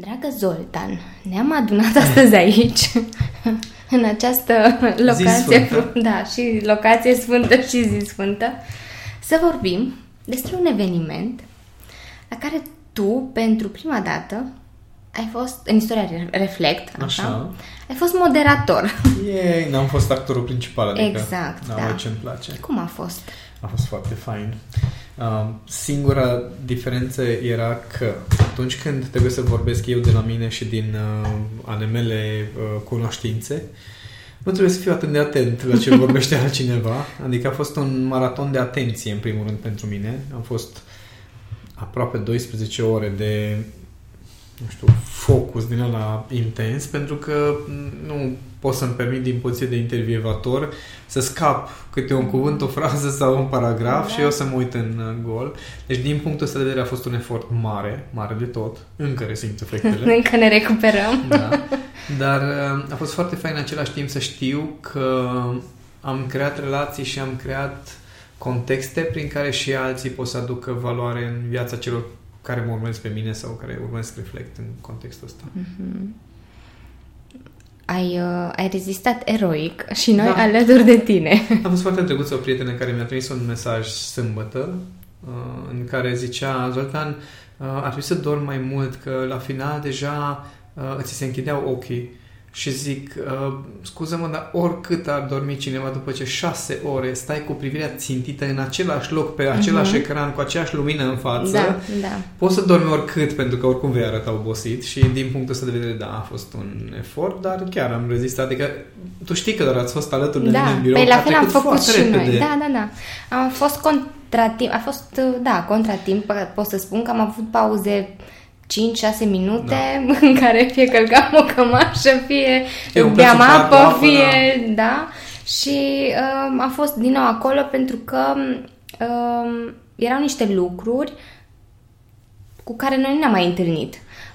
Dragă Zoltan, ne-am adunat astăzi aici, în această locație, sfântă. da, și locație sfântă și zi sfântă, să vorbim despre un eveniment la care tu, pentru prima dată, ai fost, în istoria Re- Reflect, așa, Așa. ai fost moderator. Ei, n-am fost actorul principal, adică Exact, da, da. ce-mi place. Cum a fost? A fost foarte fain. Uh, singura diferență era că atunci când trebuie să vorbesc eu de la mine și din uh, ale mele uh, cunoștințe, nu trebuie să fiu atât de atent la ce vorbește altcineva. Adică a fost un maraton de atenție, în primul rând, pentru mine. Am fost aproape 12 ore de nu știu, focus din ăla intens, pentru că nu pot să-mi permit din poziție de intervievator să scap câte un cuvânt, o frază sau un paragraf Da. și eu să mă uit în uh, gol. Deci, din punctul ăsta de vedere, a fost un efort mare, mare de tot. Încă resimt efectele. Încă ne recuperăm. da. Dar uh, a fost foarte fain în același timp să știu că am creat relații și am creat contexte prin care și alții pot să aducă valoare în viața celor care mă urmăresc pe mine sau care urmăresc reflect în contextul ăsta. Ai, uh, ai rezistat eroic și noi Da. alături de tine. Am fost foarte drăguț o prietenă care mi-a trimis un mesaj sâmbătă uh, în care zicea Zoltan, uh, ar trebui să dormi mai mult că la final deja uh, ți se închideau ochii și zic, uh, scuză-mă, dar oricât ar dormi cineva după ce șase ore stai cu privirea țintită în același loc, pe același Mhm. ecran, cu aceeași lumină în față, Da, da. Poți să dormi oricât, pentru că oricum vei arăta obosit și din punctul ăsta de vedere, da, a fost un efort, dar chiar am rezistat. Adică, tu știi că doar ați fost alături de Da, mine în birou, păi că la a fel am trecut făcut foarte și repede. noi. Da, da, da. Am fost contratimp, a fost, da, contratimp, pot să spun că am avut pauze 5-6 minute Da. în care fie călcam o cămașă, fie Fie un beam plac cu apă, apă, fie, da. Și um, am fost din nou acolo pentru că um, erau niște lucruri cu care noi nu ne-am mai întâlnit.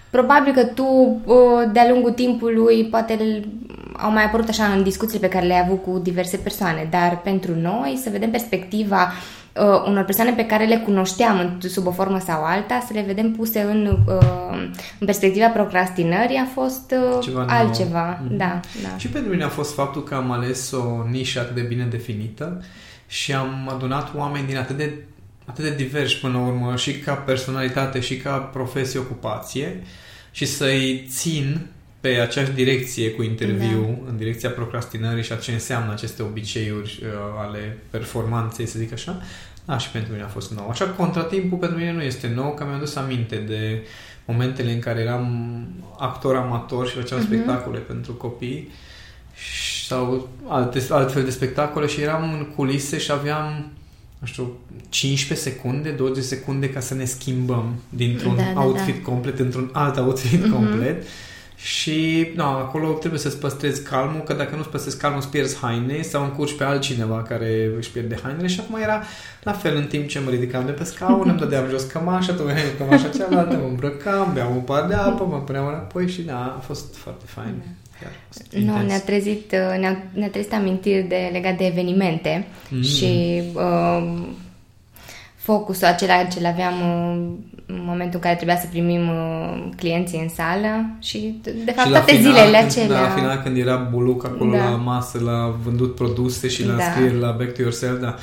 Probabil că tu, uh, de-a lungul timpului, poate l- au mai apărut așa în discuțiile pe care le-ai avut cu diverse persoane, dar pentru noi, să vedem perspectiva uh, unor persoane pe care le cunoșteam în- sub o formă sau alta, să le vedem puse în, uh, în perspectiva procrastinării a fost uh, Ceva nou. altceva. Mhm. Da, da. Și pentru mine a fost faptul că am ales o nișă atât de bine definită și am adunat oameni din atât de, atât de diversi până la urmă, și ca personalitate și ca profesie, ocupație, și să-i țin pe aceeași direcție cu interviu, da. în direcția procrastinării și a ce înseamnă aceste obiceiuri uh, ale performanței, să zic așa. Da, și pentru mine a fost nou. Așa, contratimpul pentru mine nu este nou, că mi-am adus aminte de momentele în care eram actor amator și făceam Mhm. spectacole pentru copii și- sau alte, altfel de spectacole și eram în culise și aveam nu știu, 15 secunde, 20 secunde ca să ne schimbăm dintr-un Da, da, outfit da. complet într-un alt outfit Mhm. complet. Și no, acolo trebuie să-ți păstrezi calmul, că dacă nu-ți păstrezi calmul, îți pierzi haine sau încurci pe altcineva care își pierde hainele și acum era la fel în timp ce mă ridicam de pe scaun, îmi dădeam jos cămașa, tu veneai cu cămașa cealaltă, mă îmbrăcam, beam un par de apă, mă puneam înapoi și da, a fost foarte fain. Chiar a fost Nu, intens. ne-a trezit, uh, ne-a, ne-a trezit amintiri de, legat de evenimente Mm. și uh, focusul acela ce aveam uh, în momentul în care trebuia să primim uh, clienții în sală și, de fapt, Și la toate final, zilele când, acelea. Da, la final când era Buluc acolo Da. la masă, la vândut produse și la Da. scrieri la Back to Yourself, da.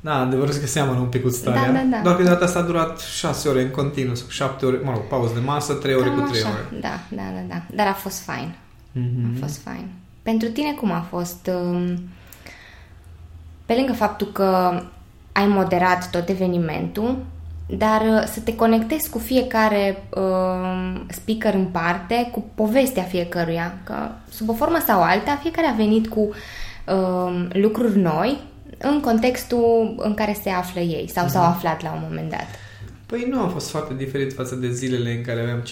Da, adevărul este că seamănă un pic cu starea. Da, da, da. Doar că de data asta a durat șase ore în continuu, sau șapte ore, mă rog, pauză de masă, trei ore Cam cu trei așa. ore. Da, da, da, da. Dar a fost fain. Mhm. A fost fain. Pentru tine cum a fost? um, Pe lângă faptul că ai moderat tot evenimentul, dar uh, să te conectezi cu fiecare uh, speaker în parte, cu povestea fiecăruia, că sub o formă sau alta, fiecare a venit cu uh, lucruri noi în contextul în care se află ei sau s-au aflat la un moment dat. Păi nu a fost foarte diferit față de zilele în care aveam 5-6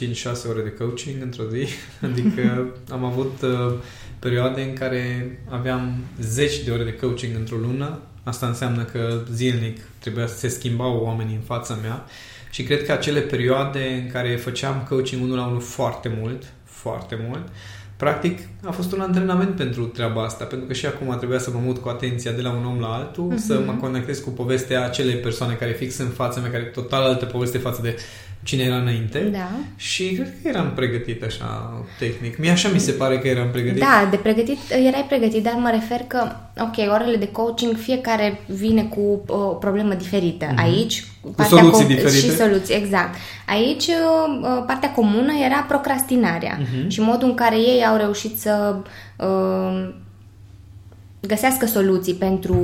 ore de coaching într-o zi. Adică am avut uh, perioade în care aveam zeci de ore de coaching într-o lună. Asta înseamnă că zilnic trebuia să se schimbau oamenii în fața mea. Și cred că acele perioade în care făceam coaching unul la unul foarte mult, foarte mult, practic a fost un antrenament pentru treaba asta, pentru că și acum trebuia să mă mut cu atenția de la un om la altul, uh-huh. să mă conectez cu povestea acelei persoane care fix în fața mea, care e total altă poveste față de cine era înainte. Da. Și cred că eram pregătit așa tehnic. Mie așa mi se pare că eram pregătit. Da, de pregătit, erai pregătit, dar mă refer că, ok, orele de coaching, fiecare vine cu o problemă diferită. Mm-hmm. Aici, cu soluții com- diferite. Și soluții, exact. Aici, uh, partea comună era procrastinarea mm-hmm. și modul în care ei au reușit să uh, găsească soluții pentru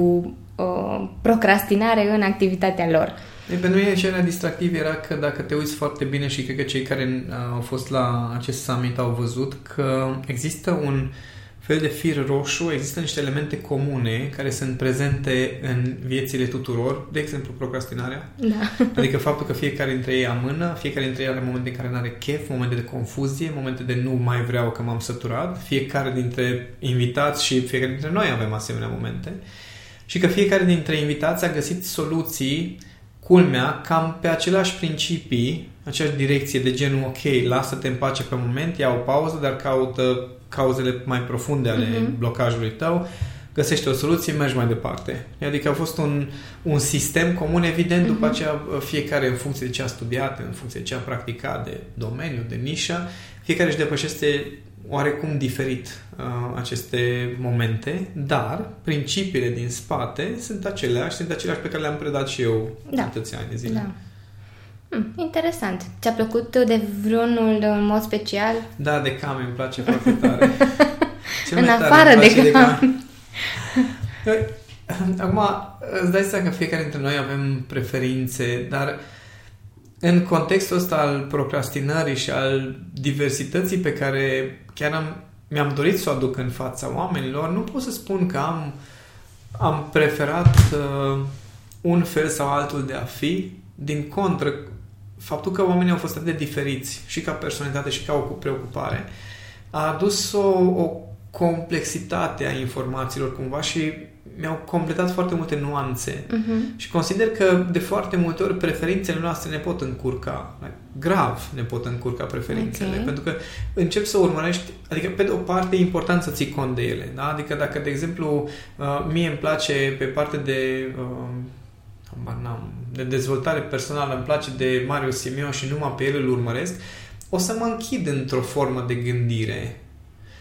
uh, procrastinare în activitatea lor. E, pentru mine ce era distractiv era că dacă te uiți foarte bine și cred că cei care uh, au fost la acest summit au văzut că există un fel de fir roșu, există niște elemente comune care sunt prezente în viețile tuturor, de exemplu procrastinarea. Da. Adică faptul că fiecare dintre ei amână, fiecare dintre ei are momente în care nu are chef, momente de confuzie, momente de nu mai vreau că m-am săturat, fiecare dintre invitați și fiecare dintre noi avem asemenea momente. Și că fiecare dintre invitați a găsit soluții culmea, cam pe aceleași principii, aceeași direcție de genul, ok, lasă-te în pace pe moment, ia o pauză, dar caută cauzele mai profunde ale uh-huh. blocajului tău, găsește o soluție, mergi mai departe. Adică a fost un, un sistem comun, evident, uh-huh. după mhm. aceea fiecare în funcție de ce a studiat, în funcție de ce a practicat, de domeniu, de nișă, fiecare își depășește oarecum diferit uh, aceste momente, dar principiile din spate sunt aceleași, sunt aceleași pe care le-am predat și eu da. atâția ani de zile. Da. Hmm, interesant. Ți-a plăcut de vreunul în mod special? Da, de cam îmi place foarte tare. Cel în afară de cam. De cam. Acum, îți dai seama că fiecare dintre noi avem preferințe, dar în contextul ăsta al procrastinării și al diversității pe care chiar am, mi-am dorit să o aduc în fața oamenilor, nu pot să spun că am, am preferat uh, un fel sau altul de a fi. Din contră, faptul că oamenii au fost atât de diferiți și ca personalitate și ca o preocupare a adus o, o complexitate a informațiilor cumva și mi-au completat foarte multe nuanțe uh-huh. și consider că de foarte multe ori preferințele noastre ne pot încurca, grav ne pot încurca preferințele, okay. pentru că încep să urmărești, adică pe de o parte e important să ții cont de ele, da? adică dacă de exemplu uh, mie îmi place pe parte de uh, de dezvoltare personală îmi place de Mario Simion și numai pe el îl urmăresc, o să mă închid într-o formă de gândire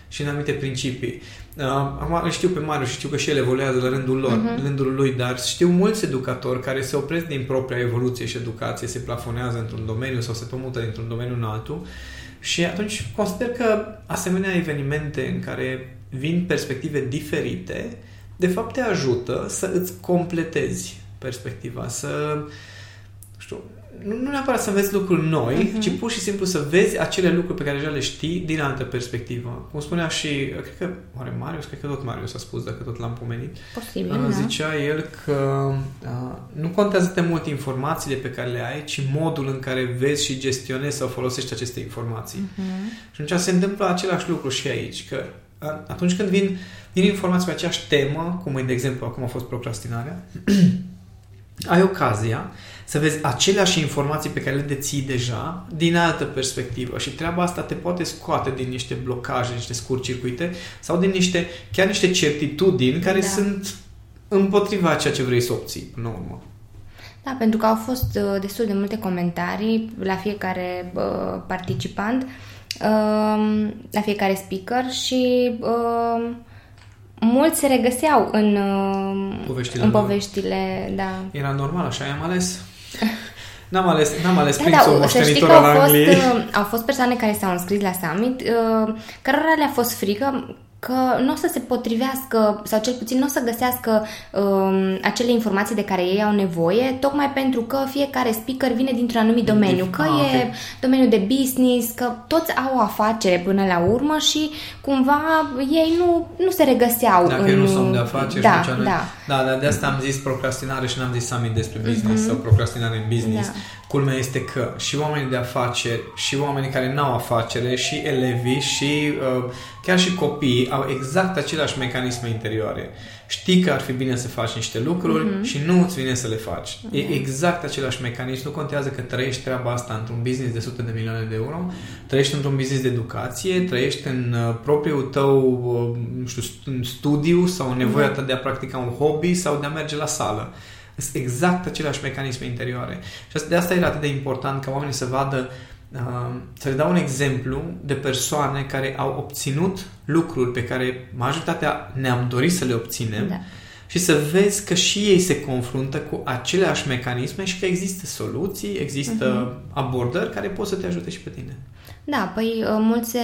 și în anumite principii. Uh, acum îl știu pe Mariu și știu că și el evoluează la rândul lor, uh-huh. rândul lui, dar știu mulți educatori care se opresc din propria evoluție și educație, se plafonează într-un domeniu sau se tomută dintr-un domeniu în altul și atunci consider că asemenea evenimente în care vin perspective diferite, de fapt te ajută să îți completezi perspectiva, să știu, nu, nu neapărat să înveți lucruri noi, uh-huh. ci pur și simplu să vezi acele lucruri pe care deja le știi din altă perspectivă. Cum spunea și, cred că, oare Marius, cred că tot Marius a spus, dacă tot l-am pomenit. Posibil, uh, Zicea da. el că uh, nu contează de mult informațiile pe care le ai, ci modul în care vezi și gestionezi sau folosești aceste informații. Uh-huh. Și atunci se întâmplă același lucru și aici, că uh, atunci când vin, vin informații pe aceeași temă, cum e, de exemplu, acum a fost procrastinarea, ai ocazia să vezi aceleași informații pe care le deții deja din altă perspectivă și treaba asta te poate scoate din niște blocaje, niște scurcircuite sau din niște, chiar niște certitudini care da. sunt împotriva ceea ce vrei să obții până la urmă. Da, pentru că au fost uh, destul de multe comentarii la fiecare uh, participant, uh, la fiecare speaker și uh, mulți se regăseau în, uh, poveștile, în poveștile da. Era normal, așa am ales. N-am ales, n-am ales da, prințul da, moștenitor al Angliei. Fost, uh, au fost persoane care s-au înscris la summit, uh, cărora le-a fost frică că nu o să se potrivească sau cel puțin nu o să găsească um, acele informații de care ei au nevoie, tocmai pentru că fiecare speaker vine dintr-un anumit domeniu, că ah, okay. e domeniul de business, că toți au o afacere până la urmă și cumva ei nu, nu se regăseau Dacă în... nu sunt de afaceri, da, da. da, dar de asta am zis procrastinare și n-am zis summit despre business mm-hmm. sau procrastinare în business. Da. Culmea este că și oamenii de afaceri, și oamenii care n-au afacere, și elevii, și uh, chiar și copiii au exact aceleași mecanisme interioare. Știi că ar fi bine să faci niște lucruri Mhm. și nu îți vine să le faci. E exact același mecanism. Nu contează că trăiești treaba asta într-un business de sute de milioane de euro, trăiești într-un business de educație, trăiești în uh, propriul tău, uh, nu știu, st- în studiu sau în nevoia Mhm. ta de a practica un hobby sau de a merge la sală. Sunt exact aceleași mecanisme interioare. Și asta- de asta era atât de important ca oamenii să vadă Uh, să le dau un exemplu de persoane care au obținut lucruri pe care majoritatea ne-am dorit să le obținem Da. și să vezi că și ei se confruntă cu aceleași mecanisme și că există soluții, există Mhm. abordări care pot să te ajute și pe tine. Da, păi uh, mulți se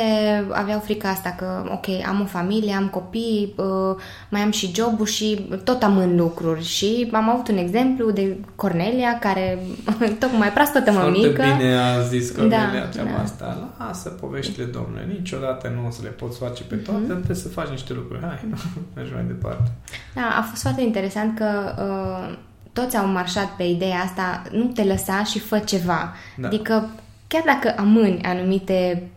aveau frica asta că, ok, am o familie, am copii, uh, mai am și jobul și tot am în lucruri. Și am avut un exemplu de Cornelia, care tocmai proaspătă Foarte mămică. bine a zis Cornelia Da, treaba da. asta. Lasă poveștile, domnule, niciodată nu o să le poți face pe toate, Mhm. trebuie să faci niște lucruri. Hai, mergi mai departe. Da, a fost foarte interesant că uh, toți au marșat pe ideea asta, nu te lăsa și fă ceva. Da. Adică, chiar dacă amâni anumite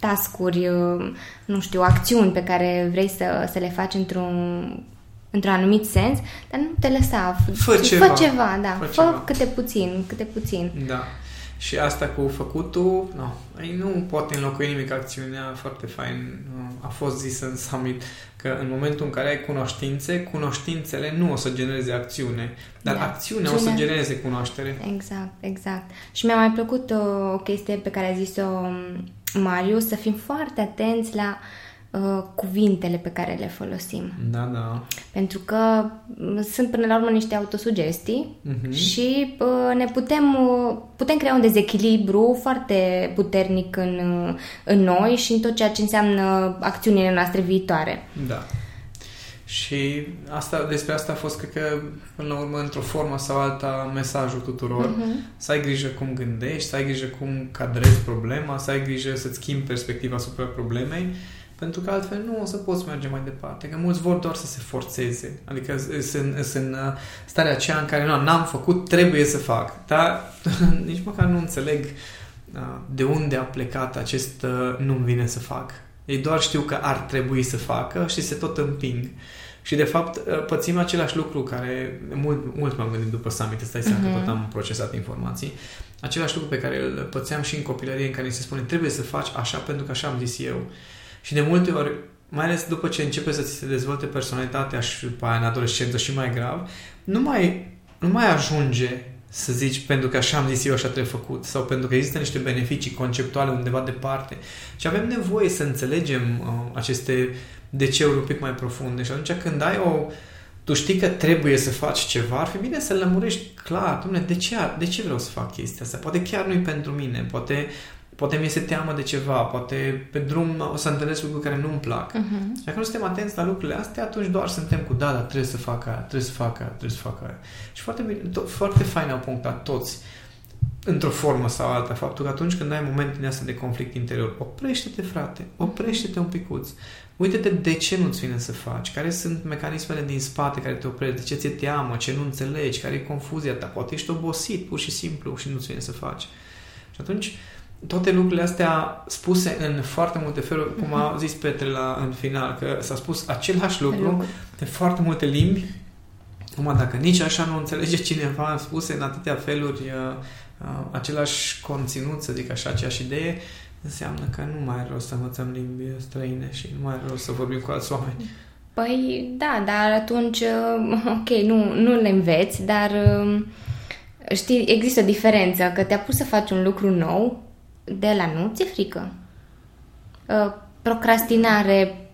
tascuri, uh, nu știu, acțiuni pe care vrei să, să le faci într-un într-un anumit sens, dar nu te lăsa. Fă ceva. Fă ceva, da. Fă Fă, ceva. câte puțin, câte puțin. Da. Și asta cu făcutul, no, ei nu poate înlocui nimic acțiunea, foarte fain. A fost zis în summit că în momentul în care ai cunoștințe, cunoștințele nu o să genereze acțiune, dar Da. acțiunea o să Acțiunea- genereze cunoaștere. Exact, exact. Și mi-a mai plăcut o, o chestie pe care a zis-o um, Marius, să fim foarte atenți la uh, cuvintele pe care le folosim. Da, da. Pentru că m, sunt până la urmă niște autosugestii Mhm. și uh, ne putem, uh, putem crea un dezechilibru foarte puternic în, uh, în noi și în tot ceea ce înseamnă acțiunile noastre viitoare. Da. Și asta, despre asta a fost, cred că, până la urmă, într-o formă sau alta, mesajul tuturor. Mhm. Să ai grijă cum gândești, să ai grijă cum cadrezi problema, să ai grijă să-ți schimbi perspectiva asupra problemei, pentru că altfel nu o să poți merge mai departe. Că mulți vor doar să se forțeze. Adică sunt, sunt în uh, starea aceea în care nu, n-am făcut, trebuie să fac. Dar nici măcar nu înțeleg uh, de unde a plecat acest uh, nu-mi vine să fac. Ei doar știu că ar trebui să facă și se tot împing. Și de fapt uh, pățim același lucru care mult, mult m-am gândit după summit, stai seama că Mhm. tot am procesat informații. Același lucru pe care îl pățeam și în copilărie în care ni se spune trebuie să faci așa pentru că așa am zis eu. Și de multe ori, mai ales după ce începe să ți se dezvolte personalitatea și după aia în adolescență și mai grav, nu mai, nu mai ajunge să zici pentru că așa am zis eu, așa trebuie făcut sau pentru că există niște beneficii conceptuale undeva departe. Și avem nevoie să înțelegem uh, aceste DC-uri un pic mai profunde și atunci când ai o tu știi că trebuie să faci ceva, ar fi bine să lămurești clar, domnule, de ce, de ce vreau să fac chestia asta? Poate chiar nu-i pentru mine, poate, poate mi se teamă de ceva, poate pe drum o să întâlnesc lucruri care nu-mi plac. Mhm. Și dacă nu suntem atenți la lucrurile astea, atunci doar suntem cu da, da, trebuie să fac aia, trebuie să fac aia, trebuie să fac aia. Și foarte, bine, to- foarte fain au punctat toți într-o formă sau alta, faptul că atunci când ai momente din astea de conflict interior, oprește-te, frate, oprește-te un picuț. Uite-te de ce nu-ți vine să faci, care sunt mecanismele din spate care te opresc, de ce ți-e teamă, ce nu înțelegi, care e confuzia ta, poate ești obosit pur și simplu și nu-ți vine să faci. Și atunci, toate lucrurile astea spuse în foarte multe feluri, cum a zis Petre la, în final, că s-a spus același lucru Lucru. în foarte multe limbi. Acum, dacă nici așa nu înțelege cineva spuse în atâtea feluri uh, uh, același conținut, să zic așa, aceeași idee, înseamnă că nu mai are rost să învățăm limbi străine și nu mai are rost să vorbim cu alți oameni. Păi, da, dar atunci, uh, ok, nu, nu le înveți, dar uh, știi, există o diferență, că te-a pus să faci un lucru nou, de la nu ți-e frică. Uh, Procrastinare,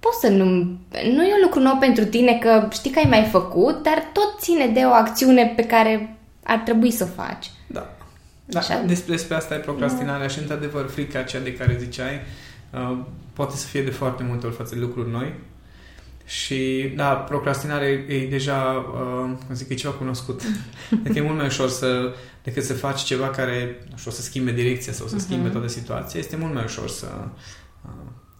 poți să nu... Nu e un lucru nou pentru tine, că știi că ai mai făcut, dar tot ține de o acțiune pe care ar trebui să o faci. Da. Da, Așa? despre, despre asta e procrastinarea și, într-adevăr, frica aceea de care ziceai uh, poate să fie de foarte multe ori față de lucruri noi. Și, da, procrastinarea e, e deja, uh, cum zic, e ceva cunoscut. Adică e mult mai ușor să, decât să faci ceva care, nu știu, o să schimbe direcția sau să schimbe Mhm. toată situația, este mult mai ușor să, uh,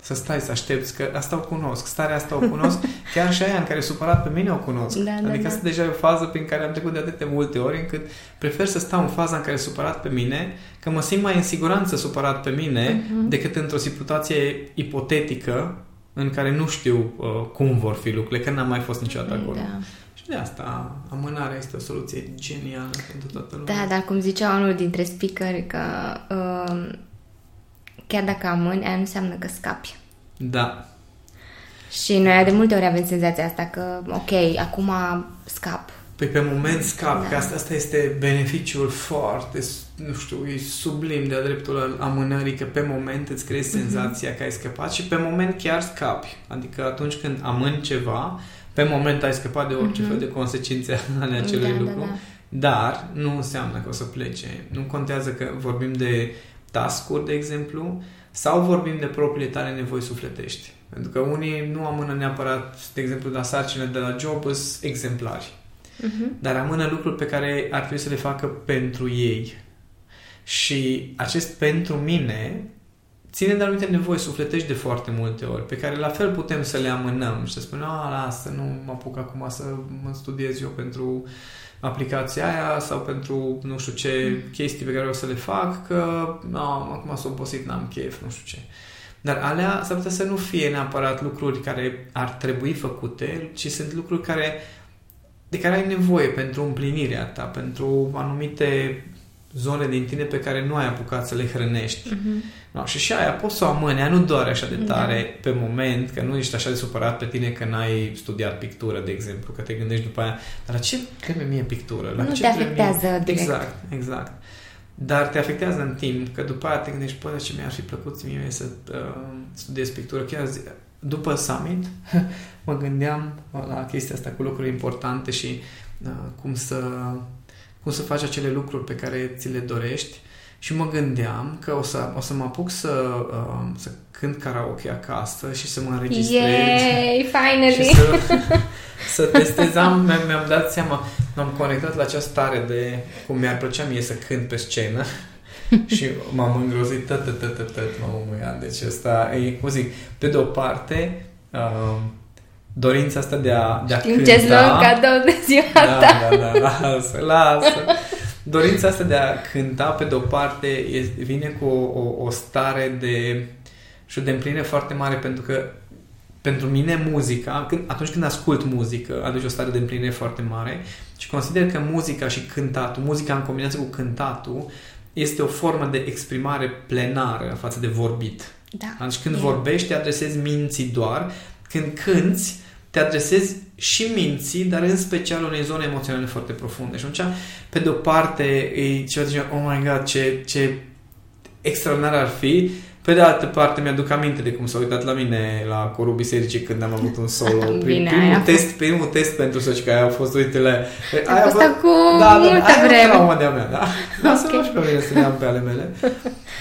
să stai, să aștepți, că asta o cunosc, starea asta o cunosc, chiar și aia în care e supărat pe mine o cunosc. Da, da, adică da. asta deja e o fază prin care am trecut de atâtea multe ori, încât prefer să stau în faza în care e supărat pe mine, că mă simt mai în siguranță supărat pe mine, Mhm. decât într-o situație ipotetică în care nu știu uh, cum vor fi lucrurile, că n-am mai fost niciodată acolo. Da. Și de asta amânarea este o soluție genială pentru toată lumea. Da, dar cum zicea unul dintre speakeri că uh, chiar dacă amâni, aia nu înseamnă că scapi. Da. Și noi de multe ori avem senzația asta că, ok, acum scap. Păi pe moment scap, Da. că asta, asta este beneficiul foarte, nu știu, e sublim de-a dreptul al amânării, că pe moment îți creezi Mhm. senzația că ai scăpat și pe moment chiar scapi. Adică atunci când amâni ceva, pe moment ai scăpat de orice Mhm. fel de consecințe ale acelui Da, da, lucru. da. Dar nu înseamnă că o să plece. Nu contează că vorbim de task de exemplu, sau vorbim de propriile tale nevoi sufletești. Pentru că unii nu amână neapărat, de exemplu, la sarcină de la job, sunt exemplari. Mhm. Dar amână lucruri pe care ar trebui să le facă pentru ei. Și acest pentru mine ține de anumite nevoi sufletești de foarte multe ori, pe care la fel putem să le amânăm și să spunem, a, lasă, nu mă apuc acum să mă studiez eu pentru aplicația aia sau pentru nu știu ce chestii pe care o să le fac, că no, acum sunt obosit, n-am chef, nu știu ce. Dar alea s-ar putea să nu fie neapărat lucruri care ar trebui făcute, ci sunt lucruri care de care ai nevoie pentru împlinirea ta, pentru anumite zone din tine pe care nu ai apucat să le hrănești. Mhm. No, și și aia poți să o amâni, ea nu doare așa de Da. tare pe moment, că nu ești așa de supărat pe tine că n-ai studiat pictură, de exemplu, că te gândești după aia, dar la ce trebuie mie pictură? La Nu ce te trebuie afectează mie? direct. Exact, exact. Dar te afectează în timp, că după aia te gândești, păi, ce mi-ar fi plăcut mie să uh, studiez pictură. Chiar zi, după summit mă gândeam la chestia asta cu lucruri importante și uh, cum să cum să faci acele lucruri pe care ți le dorești și mă gândeam că o să, o să mă apuc să, uh, să cânt karaoke acasă și să mă înregistrez Yay, finally! și să, să testez. Am, mi-am, mi-am dat seama, m-am conectat la această stare de cum mi-ar plăcea mie să cânt pe scenă și m-am îngrozit tot, tot, tot, tot, tot m-am umuiat. Deci asta e, cum zic, pe de o parte, uh, dorința asta de a, de a Știm cânta. ce-ți luăm cadou de ziua Da, ta. da, da, lasă, lasă. Dorința asta de a cânta, pe de o parte, e, vine cu o, o, o stare de, și de împlinire foarte mare, pentru că pentru mine muzica, când, atunci când ascult muzică, aduce o stare de împlinire foarte mare și consider că muzica și cântatul, muzica în combinație cu cântatul, este o formă de exprimare plenară față de vorbit. Da. Atunci când E. vorbești, te adresezi minții doar. Când cânți, te adresezi și minții, dar în special unei zone emoționale foarte profunde. Și atunci, pe de o parte, e ceva de genul, oh my god, ce, ce extraordinar ar fi. Pe de altă parte, mi-aduc aminte de cum s-a uitat la mine la corul bisericii când am avut un solo. Prim, Bine, primul, aia a test, primul test pentru soci, că aia au fost, uite-le. A fost acum multă aia e o vreme. traumă de-a mea, da? Lasă Ok. okay. și pe mine să le am pe ale mele.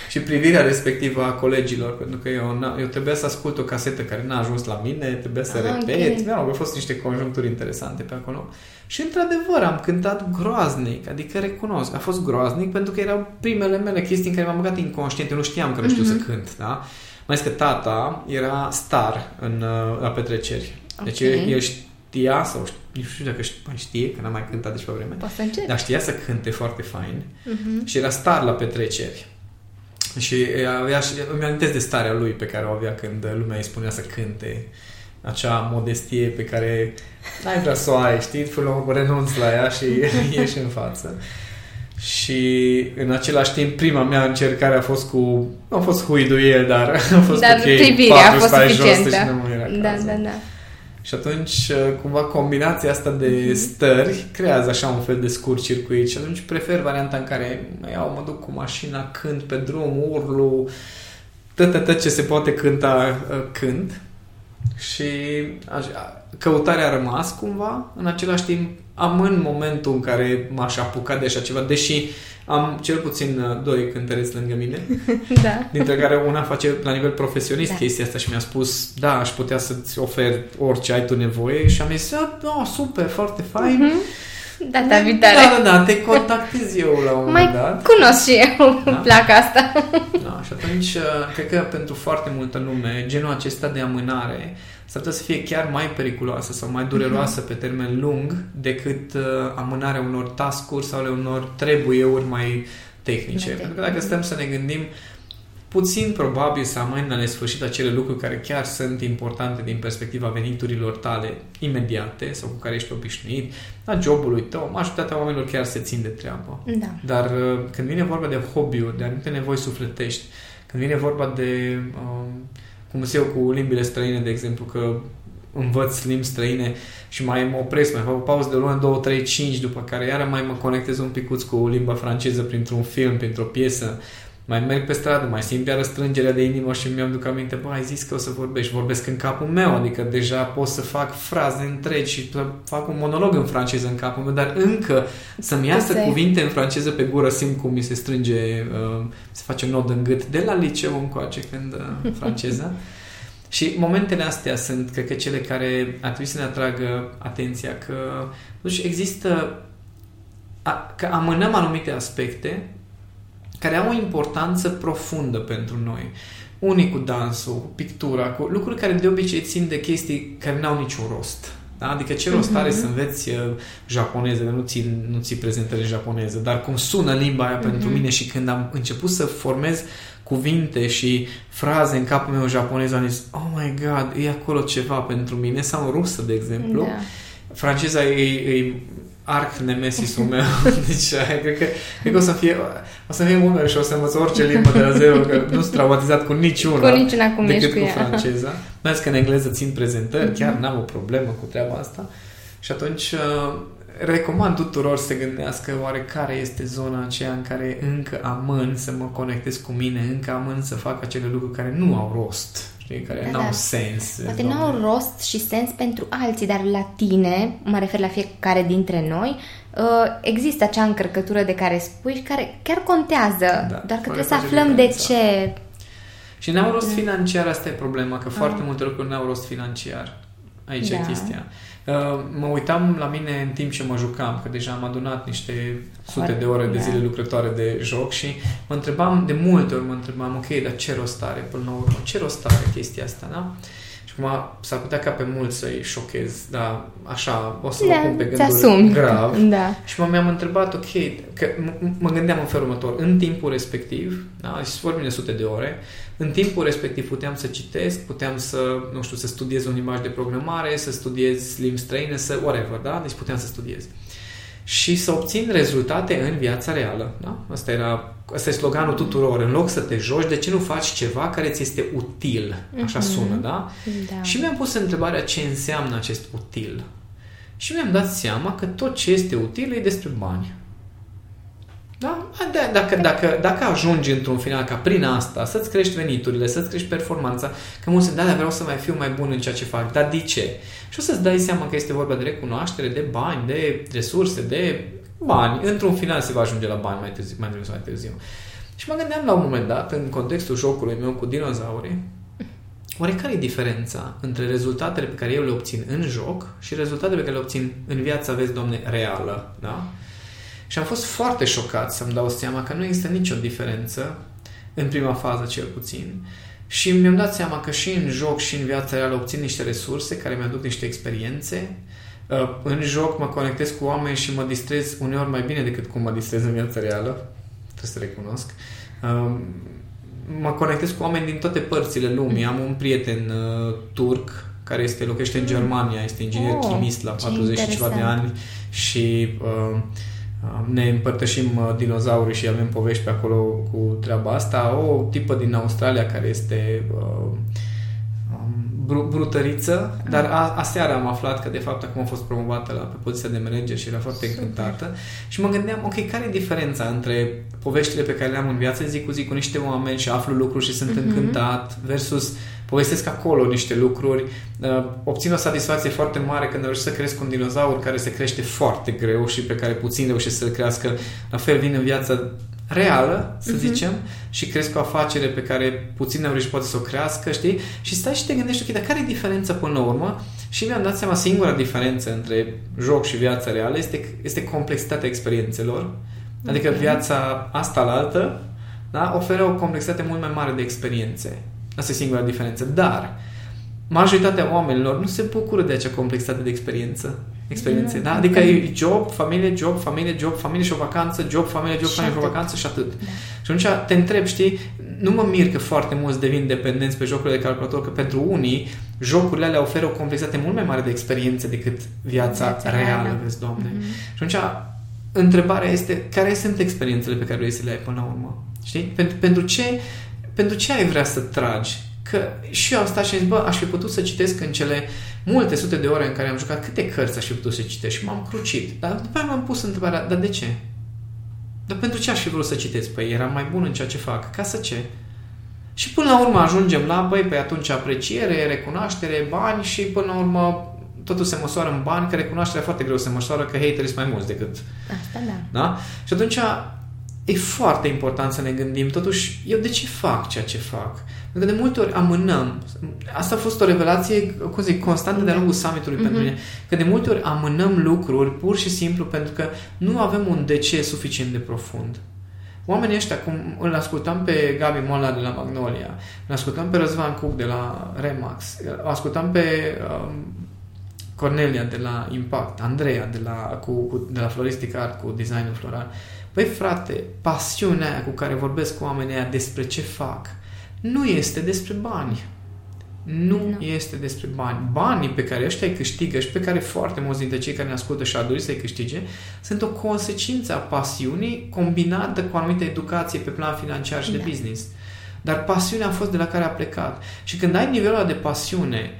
și privirea respectivă a colegilor, pentru că eu, n- eu trebuia să ascult o casetă care n-a ajuns la mine, trebuia să Ah, repet, ok. mă rog, au fost niște conjuncturi interesante pe acolo. Și într-adevăr am cântat groaznic, adică recunosc, a fost groaznic pentru că erau primele mele chestii în care m-am băgat inconștient, eu nu știam că nu știu Mhm. să cânt, da? Mai zis că tata era star în, uh, la petreceri. Deci Ok. el, el știa, sau știu, nu știu dacă ș- mai știe, că n-am mai cântat de ceva vreme, Poți să încerci. dar știa să cânte foarte fain Mhm. și era star la petreceri. Și avea și, îmi amintesc de starea lui pe care o avea când lumea îi spunea să cânte acea modestie pe care n-ai vrea să o ai, știi? Până la urmă renunți la ea și ieși în față. Și în același timp, prima mea încercare a fost cu... Nu a fost huiduie, dar a fost Dar ok, privirea a patru fost stai jos suficientă. și nu mă era Da, cazul. da, da. Și atunci, uh, cumva, combinația asta de Mhm. stări creează așa un fel de scurt circuit și atunci prefer varianta în care mă iau, mă duc cu mașina, cânt pe drum, urlu, tot, tot ce se poate cânta, uh, cânt. Și așa, căutarea a rămas cumva, în același timp amân momentul în care m-aș apuca de așa ceva, deși am cel puțin uh, doi cântăreți lângă mine, Da. dintre care una face la nivel profesionist Da. da. chestia asta și mi-a spus, da, aș putea să-ți ofer orice ai tu nevoie și am zis, da, oh, super, foarte fain, Mhm. Data viitoare. Da, da, da, te contactez eu la un moment Mai dat. cunosc și eu, da? îmi plac asta. Da, și atunci, uh, cred că pentru foarte multă lume, genul acesta de amânare s-ar putea să fie chiar mai periculoasă sau mai dureroasă uh-huh. pe termen lung decât uh, amânarea unor task-uri sau ale unor trebuieuri mai tehnice. Mai Pentru că dacă stăm să ne gândim, puțin probabil să amâni la nesfârșit acele lucruri care chiar sunt importante din perspectiva veniturilor tale imediate sau cu care ești obișnuit, la jobului tău, majoritatea oamenilor chiar se țin de treabă. Da. Dar uh, când vine vorba de hobby-uri, de anumite nevoi sufletești, când vine vorba de, um, cum sunt eu cu limbile străine, de exemplu, că învăț limbi străine și mai mă opresc, mai fac o pauză de o lună, două, trei, cinci, după care iară mai mă conectez un picuț cu limba franceză printr-un film, printr-o piesă, mai merg pe stradă, mai simt iară strângerea de inimă și mi-am duc aminte, bă, ai zis că o să vorbești, vorbesc în capul meu, adică deja pot să fac fraze întregi și să fac un monolog în franceză în capul meu, dar încă să-mi iasă Asta e. cuvinte în franceză pe gură, simt cum mi se strânge, uh, se face un nod în gât, de la liceu încoace când uh, franceza. Și momentele astea sunt, cred că, cele care ar trebui să ne atragă atenția că, totuși, există a, că amânăm anumite aspecte care au o importanță profundă pentru noi. Unii cu dansul, cu pictura, cu lucruri care de obicei țin de chestii care n-au niciun rost. Da? Adică ce rost are Mhm. să înveți uh, japoneză, că nu ții, nu ții prezentări în japoneză, dar cum sună limba aia pentru Mhm. mine și când am început să formez cuvinte și fraze în capul meu japonez, am zis, oh my god, e acolo ceva pentru mine, sau în rusă, de exemplu. Da. Franceza e, e arc nemesisul meu. Deci, aia, cred că, cred că o să fie, o să fie mult mai ușor să învăț orice limbă de la zero, că nu sunt traumatizat cu niciuna. Cu niciuna cum ești decât cu cu ea. franceza. Mai ales că în engleză țin prezentări, Mhm. chiar n-am o problemă cu treaba asta. Și atunci uh, recomand tuturor să gândească oare care este zona aceea în care încă amân să mă conectez cu mine, încă amân să fac acele lucruri care nu au rost, știi, care Da, n-au da. sens. Poate Doamne. nu au rost și sens pentru alții, dar la tine, mă refer la fiecare dintre noi, uh, există acea încărcătură de care spui și care chiar contează, Da, doar că care trebuie să face aflăm de diferența. ce. Și n-au rost financiar, asta e problema, că foarte Ah. multe lucruri n-au rost financiar. Aici e Da. chestia. Uh, Mă uitam la mine în timp ce mă jucam, că deja am adunat niște sute Foarte, de ore de da. zile lucrătoare de joc și mă întrebam, de multe ori mă întrebam, ok, dar ce rost are până la urmă? Ce rost are chestia asta, da? Și acum s-ar putea ca pe mulți să-i șochez, dar așa, o să mă pun pe Da, gânduri ți-asumi. grav. Da. Și mă mi-am întrebat, ok, că m- mă gândeam în felul următor, în timpul respectiv, da, și vorbim de sute de ore, în timpul respectiv puteam să citesc, puteam să, nu știu, să studiez un limbaj de programare, să studiez limbi străine, să whatever, da? Deci puteam să studiez. Și să obțin rezultate în viața reală, da? Asta era, asta e sloganul tuturor. În loc să te joci, de ce nu faci ceva care ți este util? Așa Mhm. sună, da? da. Și mi-am pus întrebarea ce înseamnă acest util. Și mi-am dat seama că tot ce este util e despre bani. Da? Da, Dacă, dacă, dacă ajungi într-un final ca prin asta să-ți crești veniturile, să-ți crești performanța, că mulți se da, dar vreau să mai fiu mai bun în ceea ce fac. Dar de ce? Și o să-ți dai seama că este vorba de recunoaștere, de bani, de resurse, de bani. Într-un final se va ajunge la bani mai târziu, mai târziu sau mai târziu. Și mă gândeam la un moment dat, în contextul jocului meu cu dinozaurii, Oare care e diferența între rezultatele pe care eu le obțin în joc și rezultatele pe care le obțin în viața, vezi, domne, reală, da? Și am fost foarte șocat să-mi dau seama că nu există nicio diferență, în prima fază cel puțin, și mi-am dat seama că și în joc și în viața reală obțin niște resurse care mi-aduc niște experiențe. Uh, În joc mă conectez cu oameni și mă distrez uneori mai bine decât cum mă distrez în viața reală. Trebuie să recunosc. Uh, Mă conectez cu oameni din toate părțile lumii. Am un prieten uh, turc care este locuiește în Germania, este inginer Oh, chimist la ce 40 și ceva de interesant. ani și uh, uh, ne împărtășim uh, dinozaurii și avem povești pe acolo cu treaba asta. O tipă din Australia care este uh, um, bru- brutăriță, dar a, aseară am aflat că de fapt acum a fost promovată la, pe poziția de manager și era foarte Super. încântată și mă gândeam, ok, care e diferența între poveștile pe care le am în viață zi cu zi cu niște oameni și aflu lucruri și sunt Mhm. încântat versus povestesc acolo niște lucruri, uh, obțin o satisfacție foarte mare când reușesc să cresc un dinozaur care se crește foarte greu și pe care puțin reușesc să-l crească. La fel vin în viața reală, să uh-huh. zicem, și crezi cu o afacere pe care puțin am poate să o crească, știi? Și stai și te gândești, ok, dar care e diferența până la urmă? Și mi-am dat seama, singura diferență între joc și viața reală este, este complexitatea experiențelor. Adică okay. viața asta la altă da, oferă o complexitate mult mai mare de experiențe. Asta e singura diferență. Dar majoritatea oamenilor nu se bucură de acea complexitate de experiență experiențe. Da? Adică e job, familie, job, familie, job, familie și o vacanță, job, familie, job, familie și o vacanță și atât. Da. Și atunci te întreb, știi, nu mă mir că foarte mulți devin dependenți pe jocurile de calculator, că pentru unii jocurile alea oferă o complexitate mult mai mare de experiențe decât viața, viața reală, reală, vezi, Doamne. Mm-hmm. Și atunci întrebarea este, care sunt experiențele pe care vrei să le ai până la urmă? Știi? Pentru, pentru, ce, pentru ce ai vrea să tragi? Că și eu am stat și am zis, bă, aș fi putut să citesc în cele multe sute de ore în care am jucat, câte cărți aș fi putut să citesc și m-am crucit. Dar după aia m-am pus întrebarea, dar de ce? Dar pentru ce aș fi vrut să citesc? Păi eram mai bun în ceea ce fac. Ca să ce? Și până la urmă ajungem la, băi, pe atunci apreciere, recunoaștere, bani și până la urmă totul se măsoară în bani, că recunoașterea foarte greu se măsoară, că haterii sunt mai mulți decât... Asta da. da? Și atunci e foarte important să ne gândim, totuși, eu de ce fac ceea ce fac? Pentru că de multe ori amânăm. Asta a fost o revelație, cum zic, constantă de-a lungul summitului mm-hmm. pentru mine. Că de multe ori amânăm lucruri pur și simplu pentru că nu avem un de ce suficient de profund. Oamenii ăștia, cum îl ascultam pe Gabi Mola de la Magnolia, îl ascultam pe Răzvan Cuc de la Remax, îl ascultam pe um, Cornelia de la Impact, Andreea de la, cu, cu, de la Floristic Art cu designul floral. Păi frate, pasiunea aia cu care vorbesc cu oamenii aia despre ce fac, nu este despre bani. Nu no. este despre bani. Banii pe care ăștia îi câștigă și pe care foarte mulți dintre cei care ne ascultă și-ar dori să-i câștige, sunt o consecință a pasiunii combinată cu o anumită educație pe plan financiar și da. de business. Dar pasiunea a fost de la care a plecat. Și când ai nivelul ăla de pasiune,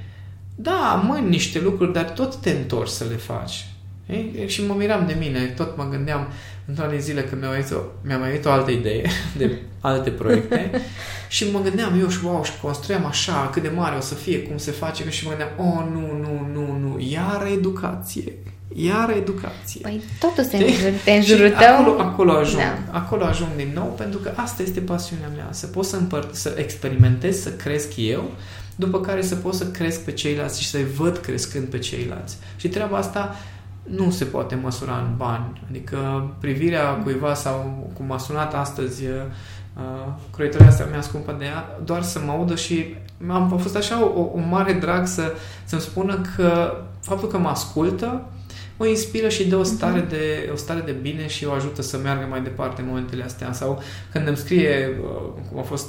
da, mâini niște lucruri, dar tot te întorci să le faci. Ei? Și mă miram de mine, tot mă gândeam într-o zile când mi-a mai, mi-a mai venit o altă idee de alte proiecte și mă gândeam eu și wow, și construiam așa, cât de mare o să fie, cum se face, și mă gândeam, oh, nu, nu, nu, nu, iară educație. Iară educație. Păi totul se te înjurătăm. Acolo, acolo ajung. Da. Acolo ajung din nou pentru că asta este pasiunea mea. Să pot să, împăr- să experimentez, să cresc eu, după care să pot să cresc pe ceilalți și să-i văd crescând pe ceilalți. Și treaba asta nu se poate măsura în bani. Adică privirea cuiva sau cum a sunat astăzi uh, croitoria asta mea scumpă de ea, doar să mă audă și am fost așa o, o mare drag să, să-mi spună că faptul că mă ascultă o inspiră și dă o stare, mhm. de, o stare de bine și o ajută să meargă mai departe în momentele astea. Sau când îmi scrie, uh, cum a fost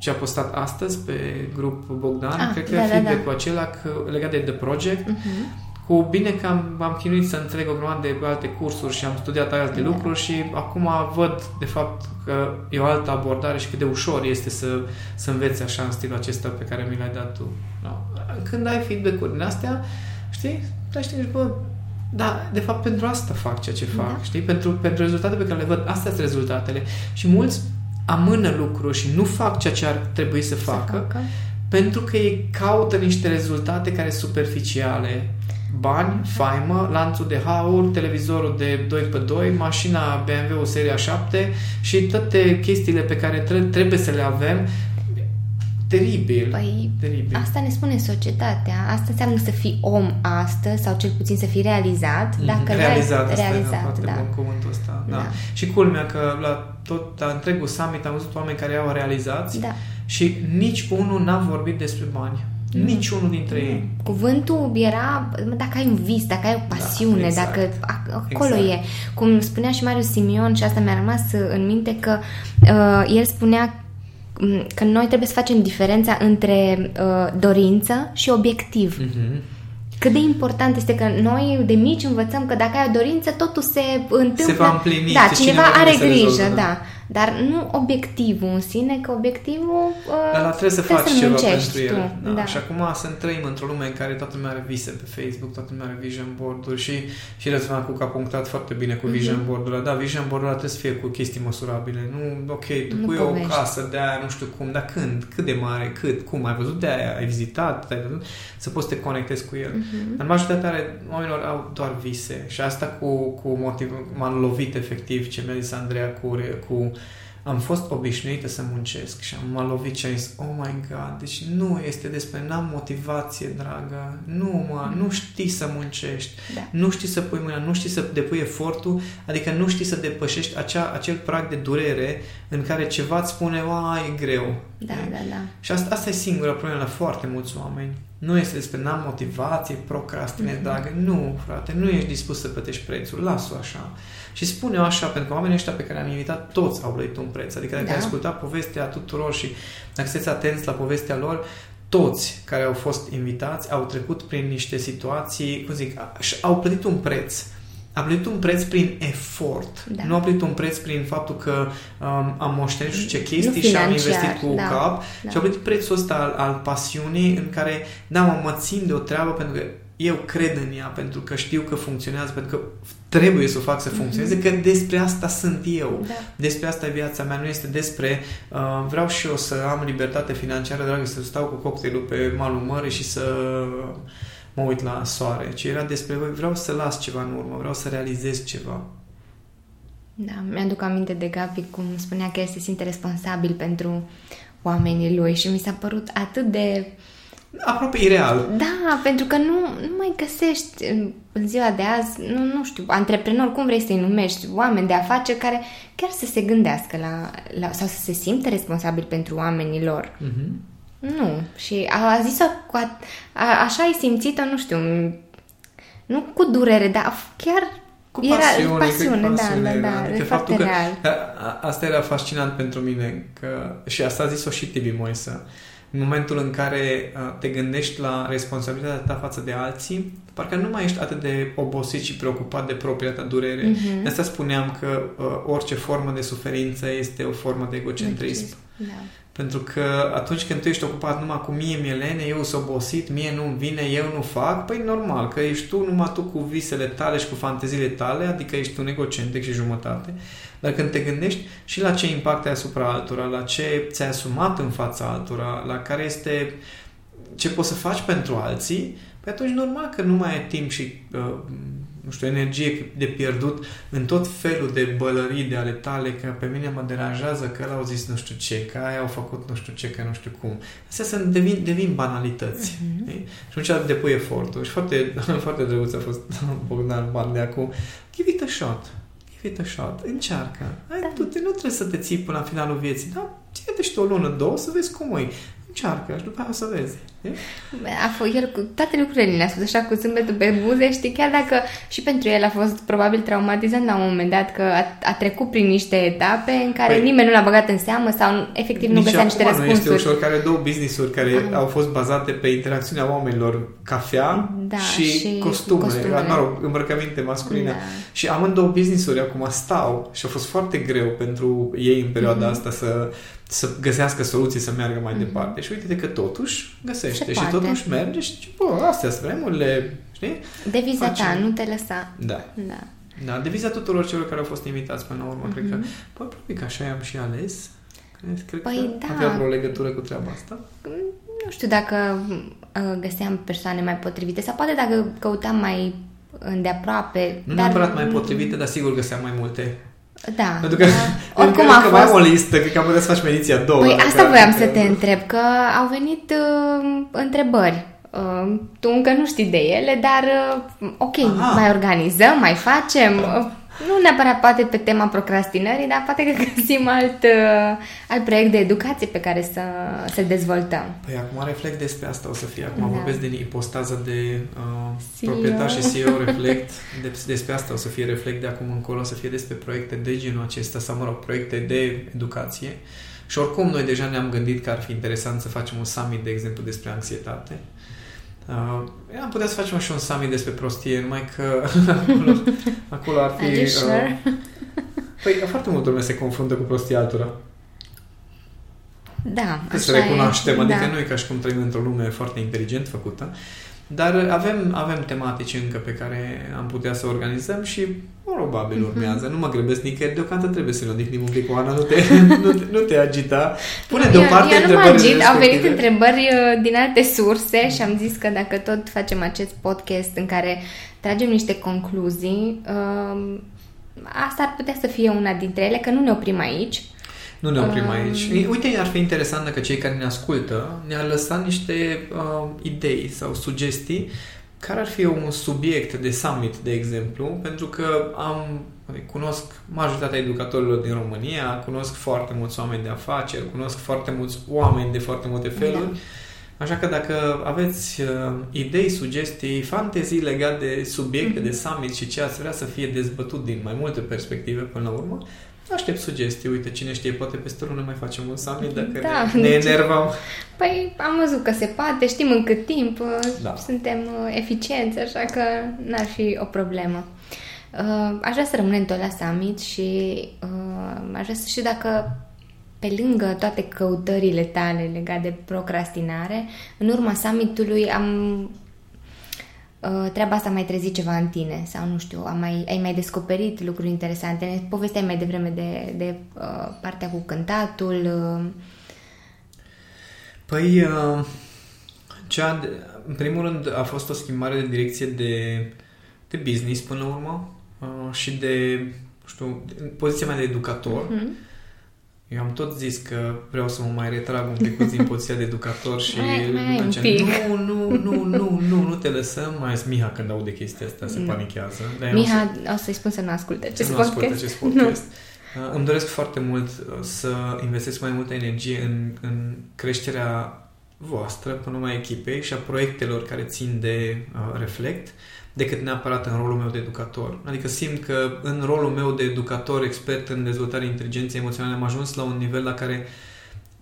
ce a postat astăzi pe grup Bogdan, ah, cred că da, feedback-ul da, da. acela că, legat de The Project, uh-huh cu bine că am, am chinuit să înțeleg o grămadă de alte cursuri și am studiat alte lucruri și acum văd de fapt că e o altă abordare și cât de ușor este să, să înveți așa în stilul acesta pe care mi l-ai dat tu. No. Când ai feedback-uri din astea, știi, da, știi, bă, da, de fapt pentru asta fac ceea ce fac, da. știi? Pentru, pentru rezultatele pe care le văd, astea sunt rezultatele. Și mulți amână lucruri și nu fac ceea ce ar trebui să facă, să facă. pentru că ei caută niște rezultate care sunt superficiale bani, faimă, lanțul de haur, televizorul de 2x2, mașina BMW seria 7 și toate chestiile pe care trebuie să le avem Teribil. Păi, teribil. asta ne spune societatea. Asta înseamnă să fii om astăzi sau cel puțin să fii realizat. Mm, dacă realizat, asta realizat, foarte da. bun cuvântul ăsta. Da. da. Și culmea că la tot la întregul summit am văzut oameni care au realizați da. și nici unul n-a vorbit despre bani. Mm. Niciunul dintre ei. Cuvântul era dacă ai un vis, dacă ai o da, pasiune, da, exact. dacă acolo exact. e. Cum spunea și Marius Simion și asta mi-a rămas în minte că uh, el spunea mm, că noi trebuie să facem diferența între uh, dorință și obiectiv. Mm-hmm. Cât de important este că noi de mici învățăm că dacă ai o dorință, totul se întâmplă. Se va împlini. Da, cineva are grijă, rezolvă. da. Dar nu obiectivul în sine, că obiectivul uh, Dar trebuie să faci să ceva pentru el. Da. Da. Și acum să trăim într-o lume în care toată lumea are vise pe Facebook, toată lumea are vision board-uri și, și Răzvan Cuc a punctat foarte bine cu mm-hmm. vision board-ul Da, vision board-ul trebuie să fie cu chestii măsurabile. Nu, ok, tu nu pui povești. o casă de aia, nu știu cum, dar când, cât de mare, cât, cum, ai văzut de aia, ai vizitat, ai văzut, să poți să te conectezi cu el. Mm-hmm. Dar majoritatea oamenilor au doar vise și asta cu, cu motiv, m-am lovit efectiv ce mi-a zis Andreea cu, cu am fost obișnuită să muncesc și am m-a lovit și am zis, oh my god, deci nu este despre, n-am motivație, dragă, nu mă, nu știi să muncești, Da. nu știi să pui mâna, nu știi să depui efortul, adică nu știi să depășești acea, acel prag de durere în care ceva îți spune, a, e greu. Da, da, da. Și asta, asta e singura problemă la foarte mulți oameni. Nu este despre n-am motivație, procrastinez, mm-hmm. dragă. Nu, frate, nu ești dispus să plătești prețul. Las-o așa. Și spune-o așa, pentru că oamenii ăștia pe care am invitat, toți au plătit un preț. Adică dacă Da. ai ascultat povestea tuturor și dacă sunteți atenți la povestea lor, toți care au fost invitați au trecut prin niște situații, cum zic, a- și au plătit un preț. A plătit un preț prin efort. Da. Nu a plătit un preț prin faptul că um, am moștenit nu știu ce chestii Nu și am financiar, investit cu da. cap Da. și au plătit prețul ăsta al, al pasiunii în care, da, mă, mă țin de o treabă pentru că eu cred în ea, pentru că știu că funcționează, pentru că trebuie să o fac să funcționeze, că despre asta sunt eu. Da. Despre asta e viața mea, nu este despre uh, vreau și eu să am libertate financiară, dragă, să stau cu cocktailul pe malul mării și să mă uit la soare, ci era despre voi, vreau să las ceva în urmă, vreau să realizez ceva. Da, mi-aduc aminte de Gabi cum spunea că el se simte responsabil pentru oamenii lui și mi s-a părut atât de... Aproape ireal. Da, pentru că nu, nu mai găsești în- în ziua de azi, nu, nu știu, antreprenori, cum vrei să-i numești, oameni de afaceri care chiar să se gândească la, la sau să se simtă responsabil pentru oamenii lor. Mhm. Nu. Și a, a zis-o cu a, a, așa ai simțit-o, nu știu, nu cu durere, dar chiar Cu era pasiune, pasiune, cu da, pasiune, da, da, Adică e faptul foarte că, real. A, a, asta era fascinant pentru mine că, și asta a zis-o și Tibi Moisa. În momentul în care a, te gândești la responsabilitatea ta față de alții, parcă nu mai ești atât de obosit și preocupat de propria ta durere. Mhm. De asta spuneam că a, orice formă de suferință este o formă de egocentrism. Da. Pentru că atunci când tu ești ocupat numai cu mie, mie lene, eu sunt obosit, mie nu-mi vine, eu nu fac, păi normal, că ești tu numai tu cu visele tale și cu fanteziile tale, adică ești un egocentric și jumătate. Dar când te gândești și la ce impact ai asupra altora, la ce ți-ai asumat în fața altora, la care este ce poți să faci pentru alții, păi atunci normal că nu mai ai timp și, uh, nu știu, energie de pierdut în tot felul de bălării de ale tale, că pe mine mă deranjează că ăla au zis nu știu ce, că aia au făcut nu știu ce, că nu știu cum. Astea sunt, devin, devin banalități. Mhm. Uh-huh. Și atunci depui efortul. Și foarte, foarte drăguț a fost Bogdan Bandea cu give it a shot. Give it a shot. Încearcă. Hai, Da. tu te, nu trebuie să te ții până la finalul vieții, dar ține-te și tu o lună, două, să vezi cum e. Încearcă și după aia o să vezi. E? A fost, el cu toate lucrurile le-a spus așa cu zâmbetul pe buze, știi, chiar dacă și pentru el a fost probabil traumatizant la un moment dat că a, a trecut prin niște etape în care Păi- nimeni nu l-a băgat în seamă sau efectiv nu Nici găsea niște acum nu este răspunsuri. ușor, care două business-uri care Ah. au fost bazate pe interacțiunea oamenilor, cafea Da, și, și costume, costumele. mă rog, îmbrăcăminte masculine. Da. Și amândouă business-uri acum stau și a fost foarte greu pentru ei în perioada Mhm. asta să, să găsească soluții să meargă mai departe. Și uite că totuși găsește Se și poate. totuși merge și zice, bă, astea sunt vremurile, știi? Deviza Facem. ta, nu te lăsa. Da. Da. Da, deviza tuturor celor care au fost invitați până la urmă, cred că, Mhm. bă, probabil că așa i-am și ales. Cred, cred Păi că da. avea vreo legătură cu treaba asta. Nu știu dacă uh, găseam persoane mai potrivite sau poate dacă căutam mai îndeaproape. Nu dar, neapărat mai potrivite, dar sigur găseam mai multe. Da. Pentru că da. Oricum încă, a încă mai am fost... o listă, cred că am putea să faci mediția a doua. Păi dacă- asta voiam să dacă- te întreb, că au venit uh, întrebări. Uh, tu încă nu știi de ele, dar uh, ok, Aha. mai organizăm, mai facem. Uh, nu neapărat poate pe tema procrastinării, dar poate că găsim alt, uh, alt proiect de educație pe care să, să dezvoltăm. Păi acum reflect despre asta o să fie. Acum Da. vorbesc din ipostaza de uh, CEO. proprietar și CEO reflect. De, despre asta o să fie reflect de acum încolo, o să fie despre proiecte de genul acesta sau, mă rog, proiecte de educație. Și oricum noi deja ne-am gândit că ar fi interesant să facem un summit, de exemplu, despre anxietate. Uh, am putea să facem și un summit despre prostie, numai că acolo, acolo ar fi... Are you sure? Păi foarte multă lume se confruntă cu prostia altora. Da, Trebuie să așa recunoaștem, e, adică da. nu e ca și cum trăim într-o lume foarte inteligent făcută, dar avem, avem tematici încă pe care am putea să organizăm și probabil Mhm. urmează. Nu mă grăbesc nicăieri, deocamdată trebuie să ne odihnim un pic cu Ana, nu te, nu, te, nu te agita. Pune Eu- deoparte eu nu mă întrebările agit, au venit respective. întrebări uh, din alte surse și am zis că dacă tot facem acest podcast în care tragem niște concluzii, um, asta ar putea să fie una dintre ele, că nu ne oprim aici. Nu ne oprim um... aici. Uite, ar fi interesant dacă cei care ne ascultă ne-ar lăsa niște uh, idei sau sugestii care ar fi un subiect de summit, de exemplu, pentru că am cunosc majoritatea educatorilor din România, cunosc foarte mulți oameni de afaceri, cunosc foarte mulți oameni de foarte multe feluri. Da. Așa că dacă aveți uh, idei, sugestii, fantezii legate de subiecte, mm-hmm. de summit și ce ați vrea să fie dezbătut din mai multe perspective până la urmă, Aștept sugestii. Uite, cine știe, poate peste lună mai facem un summit dacă da, ne, ne enervăm. Păi am văzut că se poate, știm în cât timp, da. suntem uh, eficienți, așa că n-ar fi o problemă. Uh, aș vrea să rămânem tot la summit și uh, aș vrea să știu dacă pe lângă toate căutările tale legate de procrastinare, în urma summitului am Uh, treaba asta mai trezit ceva în tine sau nu știu, am mai, ai mai descoperit lucruri interesante. Povesteai mai devreme de, de uh, partea cu cântatul. Uh. Păi, uh, cea de, în primul rând a fost o schimbare de direcție de, de business până la urmă uh, și de, știu, poziția mea de educator. Mm-hmm eu am tot zis că vreau să mă mai retrag un pic din poziția de educator și mai, mai un pic. nu, nu, nu, nu, nu, nu te lăsăm, mai ales Miha când aude chestia asta se panichează. De Miha, o, să... o să-i spun să nu asculte acest să podcast. Nu asculte acest podcast. Nu. Uh, îmi doresc foarte mult uh, să investesc mai multă energie în, în creșterea voastră, până mai echipei și a proiectelor care țin de uh, Reflect decât neapărat în rolul meu de educator. Adică simt că în rolul meu de educator, expert în dezvoltarea inteligenței emoționale, am ajuns la un nivel la care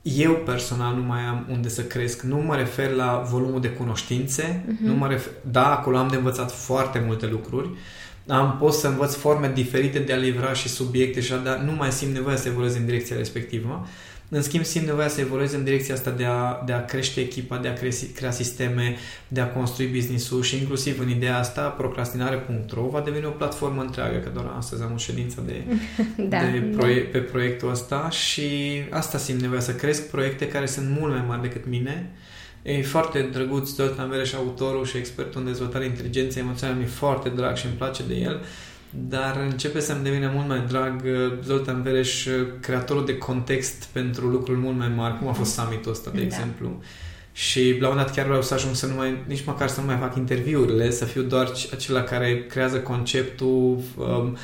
eu personal nu mai am unde să cresc. Nu mă refer la volumul de cunoștințe, uh-huh. nu mă refer, da, acolo am de învățat foarte multe lucruri, am pot să învăț forme diferite de a livra și subiecte și a, dar nu mai simt nevoia să evoluez în direcția respectivă. În schimb, simt nevoia să evoluez în direcția asta de a, de a crește echipa, de a crea, crea sisteme, de a construi business-ul și inclusiv în ideea asta, procrastinare.ro va deveni o platformă întreagă, că doar astăzi am o ședință de, da, de proiect, da. pe proiectul ăsta și asta simt nevoia să cresc proiecte care sunt mult mai mari decât mine. E foarte drăguț Zoltan și autorul și expertul în dezvoltare inteligenței emoționale, mi-e foarte drag și îmi place de el dar începe să-mi devină mult mai drag uh, Zoltan Vereș, uh, creatorul de context pentru lucruri mult mai mari, cum a fost summitul ăsta, de da. exemplu. Și la un dat chiar vreau să ajung să nu mai, nici măcar să nu mai fac interviurile, să fiu doar acela care creează conceptul, um,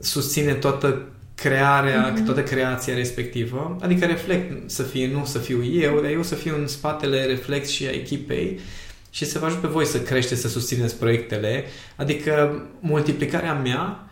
susține toată crearea, mm-hmm. toată creația respectivă. Adică reflect să fie, nu să fiu eu, dar eu să fiu în spatele reflex și a echipei și să vă ajut pe voi să creșteți, să susțineți proiectele. Adică multiplicarea mea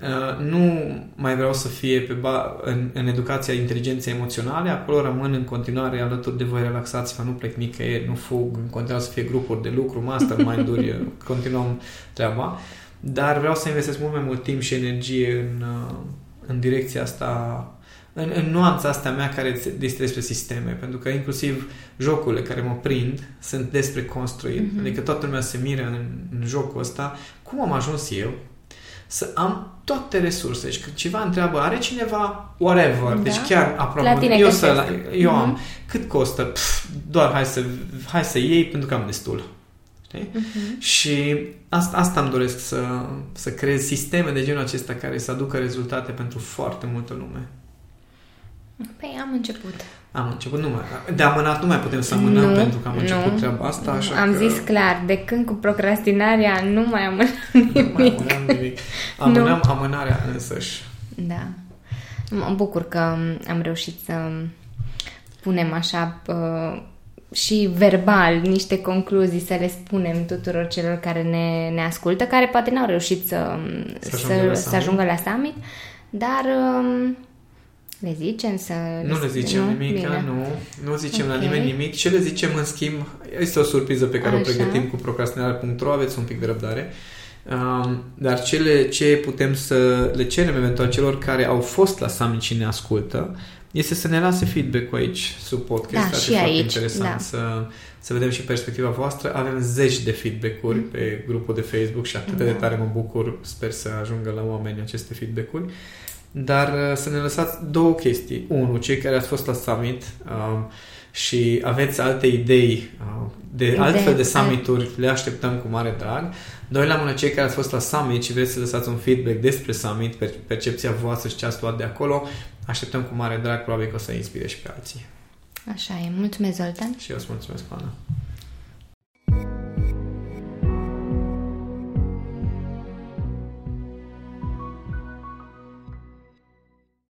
uh, nu mai vreau să fie pe ba- în, în educația inteligenței emoționale, acolo rămân în continuare alături de voi, relaxați-vă, nu plec nicăieri, nu fug, în continuare să fie grupuri de lucru, mastermind-uri, continuăm treaba, dar vreau să investesc mult mai mult timp și energie în, uh, în direcția asta în, în nuanța asta mea care este despre sisteme, pentru că inclusiv jocurile care mă prind sunt despre construit. Mm-hmm. Adică toată lumea se miră în, în jocul ăsta. Cum am ajuns eu să am toate resurse și când cineva întreabă, are cineva whatever, da? deci chiar aproape, eu, să, eu mm-hmm. am, mhm. cât costă? Pf, doar hai să, hai să iei pentru că am destul. Știi? Uh-huh. Și asta, asta îmi doresc să, să creez sisteme de genul acesta care să aducă rezultate pentru foarte multă lume. Păi am început. Am început, nu mai, de amânat nu mai putem să amânăm nu, pentru că am început nu, treaba asta, așa Am că... zis clar, de când cu procrastinarea nu mai amânăm nimic. Nu mai amânăm nimic. Amânăm nu. amânarea însăși. Da. Mă bucur că am reușit să punem așa uh, și verbal niște concluzii să le spunem tuturor celor care ne, ne ascultă, care poate n-au reușit să, să, să, ajungă, la să ajungă la summit, dar... Uh, le zicem să... Nu le zicem nu? nimic, Bine. nu. Nu zicem okay. la nimeni nimic. Ce le zicem, în schimb, este o surpriză pe care Așa. o pregătim cu procrastinare.ro, aveți un pic de răbdare. Um, dar cele, ce putem să le cerem eventual celor care au fost la summit și ne ascultă este să ne lase feedback-ul aici sub podcast. Da, și foarte aici, interesant da. să, să vedem și perspectiva voastră. Avem zeci de feedback-uri mm. pe grupul de Facebook și atât da. de tare mă bucur. Sper să ajungă la oameni aceste feedback-uri. Dar uh, să ne lăsați două chestii. Unu, cei care ați fost la summit uh, și aveți alte idei uh, de Idee, altfel de summituri, le așteptăm cu mare drag. Doi la mână, cei care ați fost la summit și vreți să lăsați un feedback despre summit, percepția voastră și ce ați luat de acolo, așteptăm cu mare drag, probabil că o să inspire și pe alții. Așa e. Mulțumesc, Zoltan. Și eu îți mulțumesc, Ana.